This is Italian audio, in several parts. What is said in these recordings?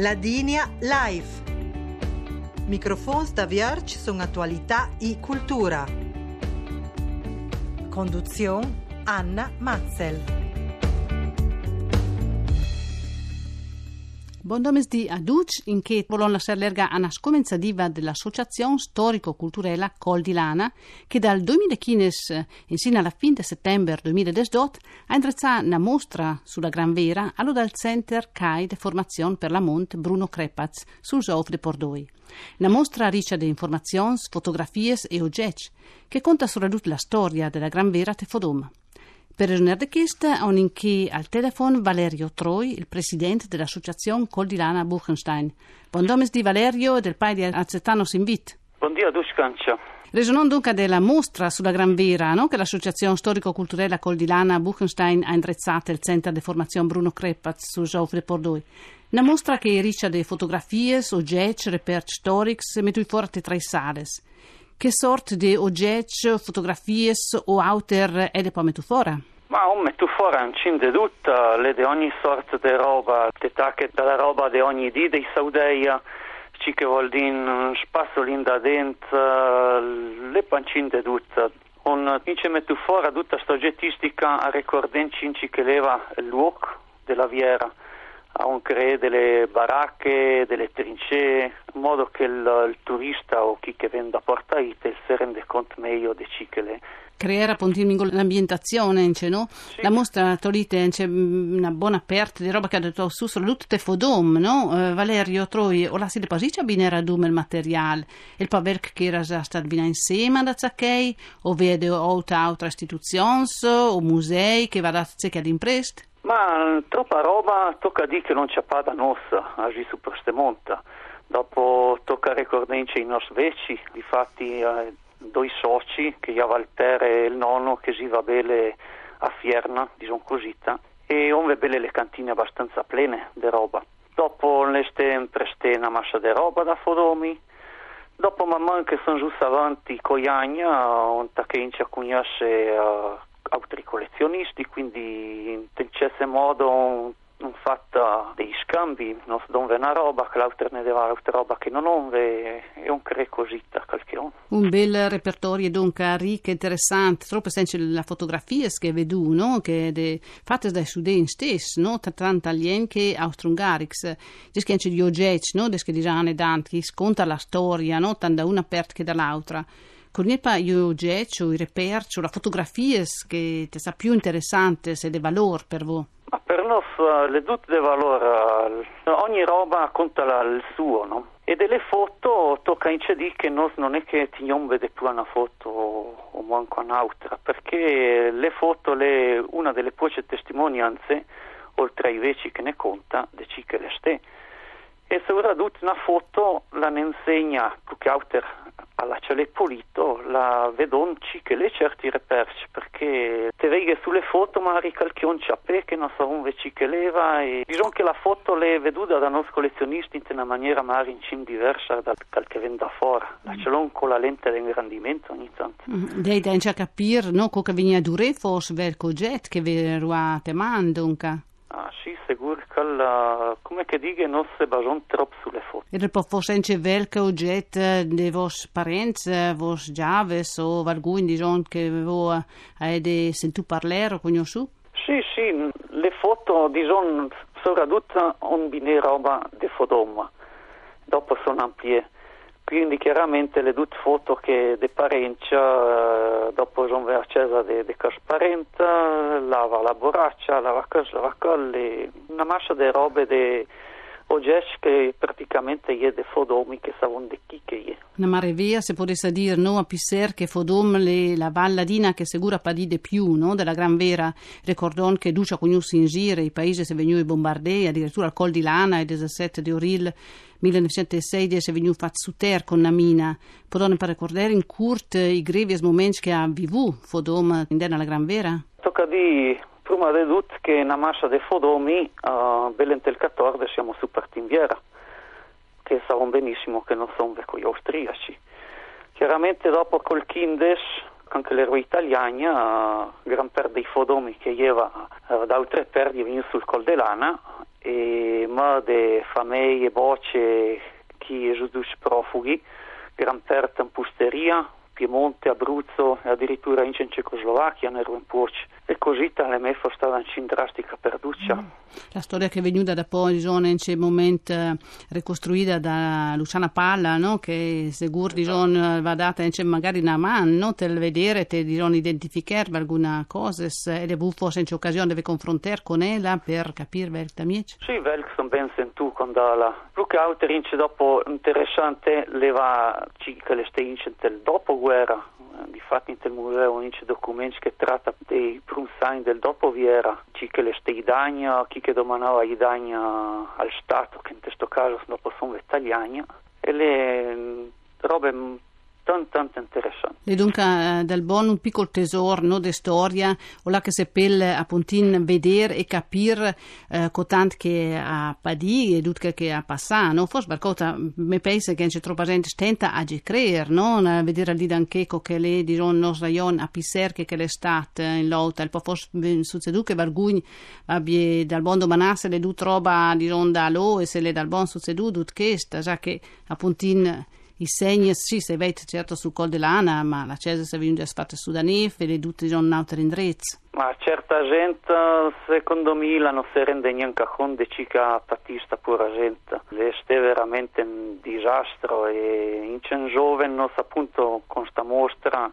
Ladinia Live. Microfons da Vierge sono attualità e cultura. Conduzione Anna Matzel. Buon domesdì a Duc, in che volon lasciar l'erga a una scomenzativa dell'Associazione Storico-Culturella Col di Lana, che dal 2015 insino alla fine di settembre 2018 ha indrezzato una mostra sulla Gran Vera allo dal Center CAI de Formazione per la Mont Bruno Crepaz sul Zouf de Pordoi. Una mostra riccia di informazioni, fotografie e oggetti che conta soprattutto la storia della Gran Vera te Fodom. Per rispondere a questa, ho in al telefono Valerio Troi, il presidente dell'associazione Coldilana Buchenstein. Buon di Valerio e del Pai di Azzetano Sinvit. Buongiorno, Duscancia. Resonando dunque della mostra sulla Gran Vera no? che l'associazione storico-culturella Coldilana Buchenstein ha indrezzato il centro di formazione Bruno Crepaz su Geoffre Pordoi. Una mostra che riccia di fotografie, oggetti, reperti storici e mette fuori tre sale. Che sorta di oggetti, fotografie o auter è de poi metto fuori? Ma un metto fuori un cin di tutta, le di ogni sorta di roba, te tacche dalla roba di ogni dì dei Saudeia, ci che vuol dire spasso lì da dentro, le pancine di tutta. Un ci metto fuori tutta questa oggettistica a ricordare che leva il luogo della viera a un crea delle baracche, delle trincee, in modo che il, il turista o chi che viene da Porta Ite si rende conto meglio di ciò che le creare appunto l'ambientazione, no? Sì. La mostra tolite c'è una buona aperta di roba che ha detto su soprattutto fodom, no? Uh, Valerio Troi, o la si deposita binera dum il materiale, il pavelk che era già stato insieme da Zacchei, o vede altre altre istituzioni o musei che va da Zacchei ad imprest? Ma troppa roba tocca dire che non c'è pas da nostra, agi su queste monta. Dopo tocca ricordare i nostri vecchi, difatti eh, due soci, che io Valter e il nonno, che si va bene a Fierna, diciamo così, e on bene le cantine abbastanza plene di roba. Dopo le preste una massa di roba da Fodomi, dopo man mano che sono giusto avanti con Iagna, che inizia a conoscere uh, altri collezionisti, quindi in certo modo non fatto dei scambi, non si donne una roba, che l'altro ne deve altra roba che non onve, e un cre cosita qualche on. Un bel repertorio dunque ricco e interessante, troppo senza la fotografia che vedo, no? che de, fatte dai studenti stessi, no? tanto alieni che austro-ungarici, che c'è di oggetti, no? che dicono Dante, che sconta la storia, no? tanto da una aperta che dall'altra. Cornepa io oggetti, i reperci, la fotografia che ti sa più interessante, se de valore per voi. Ma per noi eh, le tutte de valore, eh, ogni roba conta il suo, no? E delle foto tocca incedì che noi non è che ti vede più una foto o manco un'altra, perché le foto, le, una delle poche testimonianze, oltre ai veci che ne conta, de ci che le ste. E se ora una foto la insegna più che altro alla Cialet Polito la vedonci che le certi reperci perché te veghe sulle foto ma ricalchion ciappè che non so un veci che leva e diciamo che la foto le veduta da noi collezionisti in una maniera magari in cin diversa da quel che vende da fuori la mm. ce con la lente di ingrandimento ogni tanto mm. dei da capire no che venia dure forse ver coget che veruate te mandunca Ah sì, sicuro che la, come che dica non si basa troppo sulle foto. E poi forse anche qualche oggetto dei vostri parenti, vostri giaves o qualcuno diciamo, che voi avete sentito parlare o conosciuto? Sì, sì, le foto diciamo soprattutto un bine roba di fotoma, dopo sono ampie quindi chiaramente le due foto che de parentia eh, dopo sono accesa de, de cas parenta lava la borraccia lava cos lava colli una massa di robe de oggetti che praticamente è de fodomi che savon de chi che è una mare via se potesse dire no a pisser che fodom le, la valladina che segura pa di de più no della gran vera ricordon che ducia cognusi in gire i paesi se veniu i bombardei addirittura al col di lana e 17 di Oril 1906 è venuto fatto su con una mina. Potete per ricordare in curto i grevi momenti che ha vivuto Fodom in la Gran Vera? Tocca di prima di tutto che una massa di Fodomi uh, Belente 14 siamo su Partimbiera, che sappiamo benissimo che non sono vecchi austriaci. Chiaramente dopo col Kindes anche l'eroe italiana, uh, gran parte dei Fodomi che aveva uh, da altre perdi venuto sul Col de Lana e ma de famiglie e voce chi giudici profughi, gran perta in pusteria, Piemonte, Abruzzo e addirittura in Cecoslovacchia, nel Ruenpurci. E così tale me fu stata in drastica perduccia. Mm. La storia che è venuta da poi in quel momento eh, ricostruita da Luciana Palla, no? che segur di esatto. va data in magari una mano, no? te vedere, te di identificare alguna cosa e le buffo senza occasione deve confrontare con ella per capire veramente amici. Sì, vel sono ben sentito con la più che altro dopo interessante leva che le stince del dopoguerra Difatti nel museo non c'è documenti che tratta dei prunzani del dopoviera, chi che le stei dagna, chi che domandava i dagna al Stato, che in questo caso dopo sono italiani, e le mm, robe tanto, tanto interessante. E dunque eh, dal buon un piccolo tesoro no, di storia, o là che si può appunto vedere e capire eh, cotant che ha padì e tutto che ha passato, no? Forse perché mi pensa che c'è troppa gente stenta a credere, no? A vedere lì anche che le di non nostro rayon a Pisser che l'estate in lotta, il po' forse succeduto che Vargugni abbia dal buon domanasse le due roba di non da lo e se le dal buon succeduto che sta, già che appunto i segni sì, si vede certo sul Col dell'Ana, ma la Cesa si è venuta a fare su Danif e le tutte sono altri indirizzi. Ma certa gente, secondo me, non si rende neanche conto di che patista pura gente. È veramente un disastro e in giovane, appunto, con questa mostra,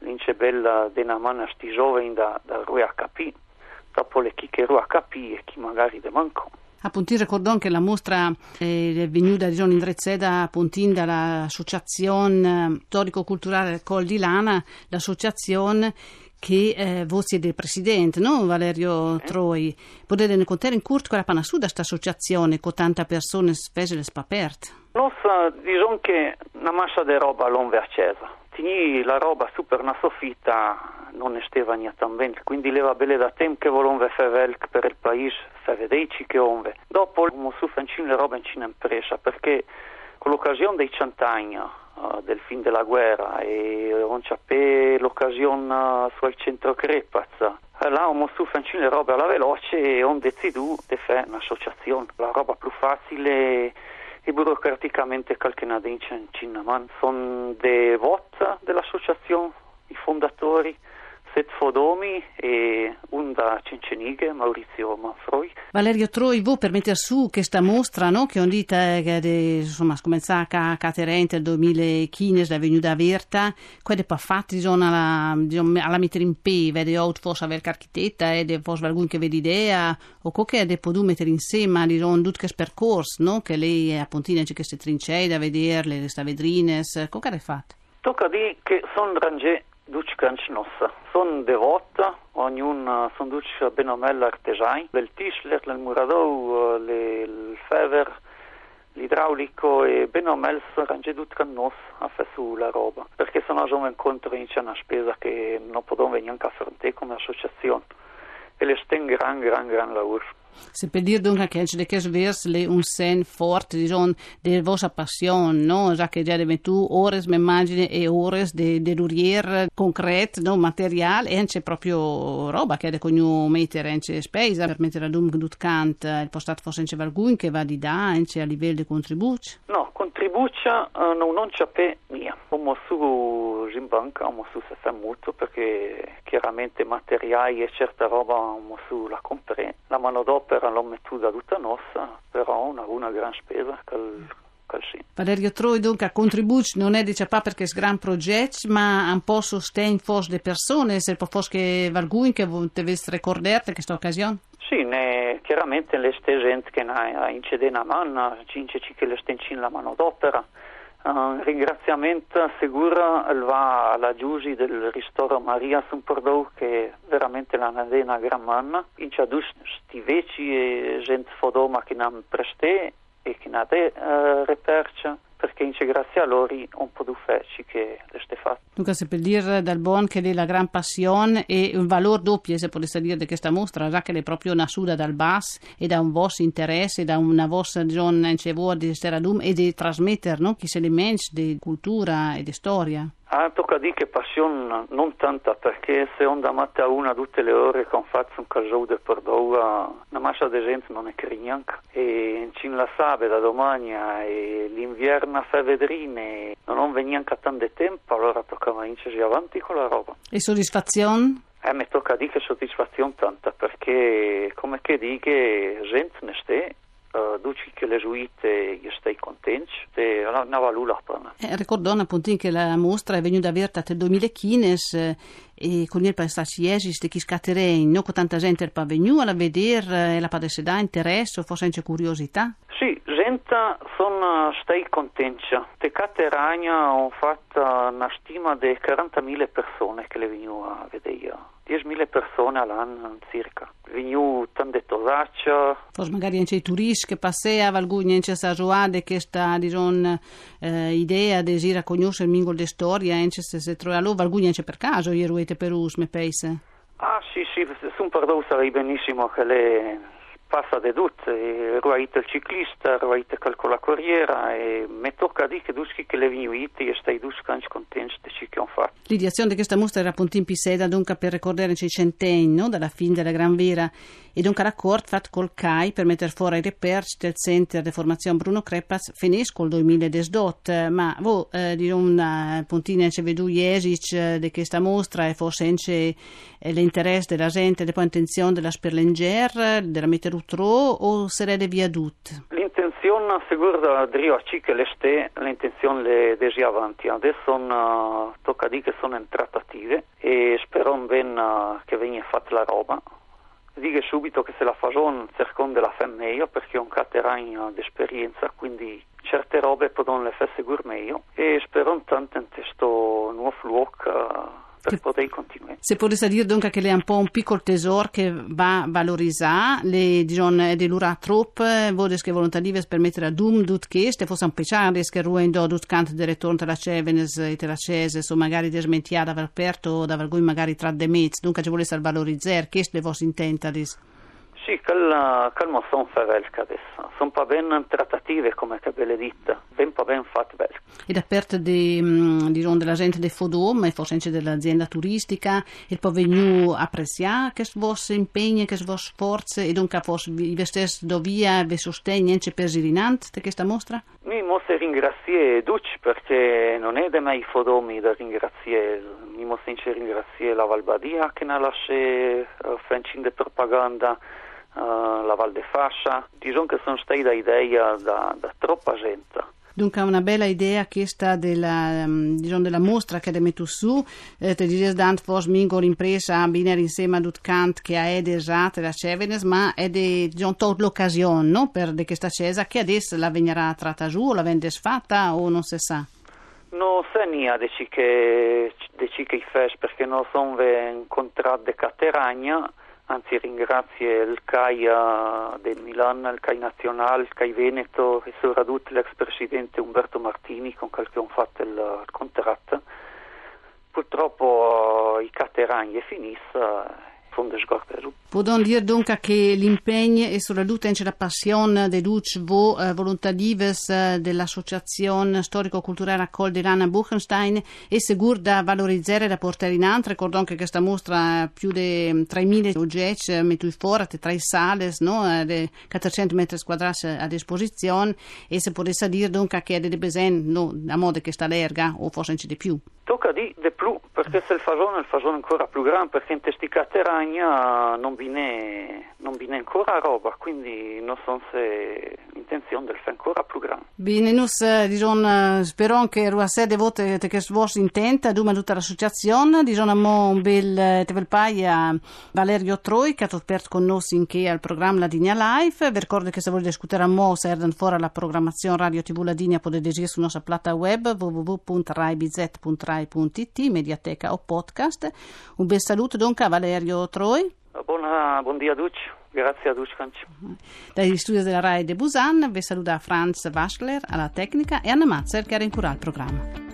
in c'è bella mano sti giovani da, da Rui HP, dopo le chi che Rui HP e chi magari de manco. Appunto, ricordo che la mostra eh, è venuta diciamo, indirizzata appunto dall'associazione storico-culturale Col di Lana, l'associazione che eh, voi siete il presidente, no Valerio eh. Troi? Potete raccontare in curto quella panasù da questa associazione con tante persone spese le spaperte? Noi diciamo che una massa di roba l'ho accesa. Tini la roba super na soffitta non ne steva niente bene, quindi leva belle da tempo che volevamo fare per il paese, fare vedere che onve. Dopo abbiamo su fancino le robe in Cina impresa perché con l'occasione dei cent'anni uh, del fin della guerra e non c'è l'occasione uh, sul centro Crepaz, uh, là abbiamo su fancino le robe alla veloce e abbiamo deciso di fare un'associazione, la roba più facile e burocraticamente qualche nadince in Cina, ma sono dei voti dell'associazione, i fondatori, Set Fodomi e Unda Cincenighe, Maurizio Manfroi. Valerio Troi, voi per mettere su questa mostra no, che ho detto che è insomma, cominciata a Caterente nel 2015, è venuta aperta, quelle per fatti sono alla, diciamo, alla mettere in pe, vede out forse avere architetta e forse qualcuno che vede idea o che è potuto mettere insieme di un tutto percorso no, che lei appunto che si trincei da vederle, le stavedrines, come è fatto? Tocca dire che sono rangé duci nossa. Sono devota, ognuno sono duci bene o meglio artesani, il Tischler, il Muradou, il Fever, l'idraulico e tutti con noi a fare la roba, perché se no sono incontro in una spesa che non possiamo neanche affrontare come associazione e le sten gran gran gran lavoro. Se per dire dunque che c'è che sversle un sen forte diciamo, della vostra passione, no? Già che già diventù ore, mi immagino, e ore dell'urier concreto, no? materiale, e c'è proprio roba che è con mettere in spesa per mettere a dunque tutto canto, il forse in qualcuno che va di da, a livello di contributo? No, contributo uh, non, non c'è per mia. Come su in banca, come su se molto perché chiaramente materiali e certa roba, come su la comprare, la manodopera l'opera l'ho mettuta tutta nostra, però una, una gran spesa cal, cal sì. Valerio Troi dunque contribuisce non è dice pas perché è gran progetto, ma un po' sostegno forse le persone, se può fosse che qualcuno che dovesse ricordare questa occasione? Sì, ne, chiaramente le gente che ha incede una mano, cince che le stencin la mano un ringraziamento sicuro va alla Giusi del ristoro Maria Sumpordou che veramente la una gran manna. In ciadus sti veci e gente fodoma che non preste e che non de uh, repercia perché in grazie a loro un po' di feci che le fatto. Dunque, se per dire dal buon che è la gran passione e un valore doppio, se potesse dire di questa mostra, già che è proprio nascuta dal bas e da un vostro interesse, da una vostra giornata di Steradum e di trasmettere no? chi se le mens di cultura e di storia. Ah, tocca dire che passione non tanta perché se onda matta una tutte le ore con faccio un casou de perdova una massa di gente non è crignac e in la sabe da domani e l'inverno fa vedrine non veniva tanto tempo allora toccava incerci avanti con la roba e soddisfazione? Eh, mi tocca dire che soddisfazione tanta perché come che dica gente ne stai uh, duci che le gesuite stai contenti e ne valula eh, ricordano appunto che la mostra è venuta aperta nel 2015 eh, e con il passaggio esiste chi scatterei non con tanta gente per venire a vedere e la padesse da interesse o forse anche curiosità? Sì, gente sono stai contenti te Cateragna ho fatto una stima di 40.000 persone che le venivano a vedere 10.000 persone all'anno circa. Venu tante tosacce. Forse magari anche i turisti che passavano, alcuni anche sa giocare questa diciamo, eh, idea di a conoscere il mingol di storia, anche se si trovano, alcuni anche per caso, ieri per us, pensa. Ah sì, sì, sono perdono sarei benissimo che le passa de tutte, ruaite il ciclista, ruaite con la corriera e mi tocca dire che duschi che le vinuiti e stai duschi anche contenti di ciò che fatto. L'ideazione di questa mostra era appunto in Piseda, dunque per ricordare i centenni no? dalla fine della Gran Vera e dunque l'accordo fatto col CAI per mettere fuori i reperci del Centro di Formazione Bruno Crepaz finisce il 2018, ma voi eh, di una puntina ci vedo esic eh, di questa mostra e forse anche eh, l'interesse della gente, poi intenzione della Sperlenger, della mettere utro o sarebbe via tut? L'intenzione sicuro di a che le ste, l'intenzione le desi avanti. Adesso uh, tocca dire che sono in trattative e spero ben uh, che venga fatta la roba. Dico subito che se la faccio cercando la fa meglio perché ho un cateragno di esperienza, quindi certe robe possono le fare sicuro meglio e spero tanto in questo nuovo luogo uh, per poter continuare. Se potesse dire dunque che è un po' un piccolo tesoro che va valorizzato, le diciamo dell'ura troppo, vuole che volontarive per mettere a dum tut questo, forse un pecciare che ruendo tut canto del ritorno della Cevenes e della Cese, o magari desmentia da aver aperto, da aver magari tra de mezzi, dunque ci volesse valorizzare, questo le vostre intenta sì, calma, calma sono favelca adesso. Sono pas ben trattative, come che ve le dite, ben pas ben fatte belle. Ed aperto di, mm, diciamo, della gente del Fodom e forse anche dell'azienda turistica, il può venire apprezzare che vostre impegni, che vostre forze e dunque forse vi stessi dovia vi sostegni anche per Sirinant di questa mostra? Mi mosse ringraziare Duc perché non è da me i Fodomi da ringraziare, mi mosse ringraziare la Valbadia che ne lascia uh, fancinde propaganda uh, la Val de Fascia, diciamo che sono state idee da, da troppa gente. Dunque una bella idea questa della, diciamo, della mostra che abbiamo su, eh, te dices dant fos mingo l'impresa a binare insieme a Dutkant che ha ed esate la Cevenes, ma è di diciamo, l'occasione no? per questa cesa che adesso la venirà tratta giù la vende sfatta o non si sa? Non so niente di che, che fes perché non sono incontrato di Cateragna anzi ringrazio il CAI di Milano, il CAI nazionale, il CAI Veneto e soprattutto l'ex presidente Umberto Martini con cui abbiamo fatto il, contratto. Purtroppo i caterani è finita. Podon dire dunque che l'impegno e soprattutto la passione de Luc vo eh, volontadives eh, dell'associazione storico-culturale Col di Rana Buchenstein è sicuro da valorizzare e da portare in altro. Ricordo anche che questa mostra più di 3.000 oggetti eh, metti fuori, tre sale, no? 400 metri quadrati a disposizione e se potesse dire dunque che è delle besene no, a modo che sta l'erga o forse anche di più. Tocca di, di più perché se il fasone, il fasone ancora più grande perché in questi cateragna non viene ancora roba quindi non so se l'intenzione del ancora più grande. Bene, noi diciamo, spero che la sede vote che vostra intenta duma tutta l'associazione diciamo un bel te bel pai a Valerio Troi che ha aperto con noi in che al programma La Digna Live vi ricordo che se volete discutere a mo se erano fuori la programmazione Radio TV La Digna potete dire sulla nostra plata web www.raibz.rai rai.it, mediateca o podcast. Un bel saluto dunque a Valerio Troi. Buona, buon dia a tutti, grazie a tutti. Dagli studi della RAI de Busan vi saluta Franz Waschler alla tecnica e Anna Mazzer che ha incurato il programma.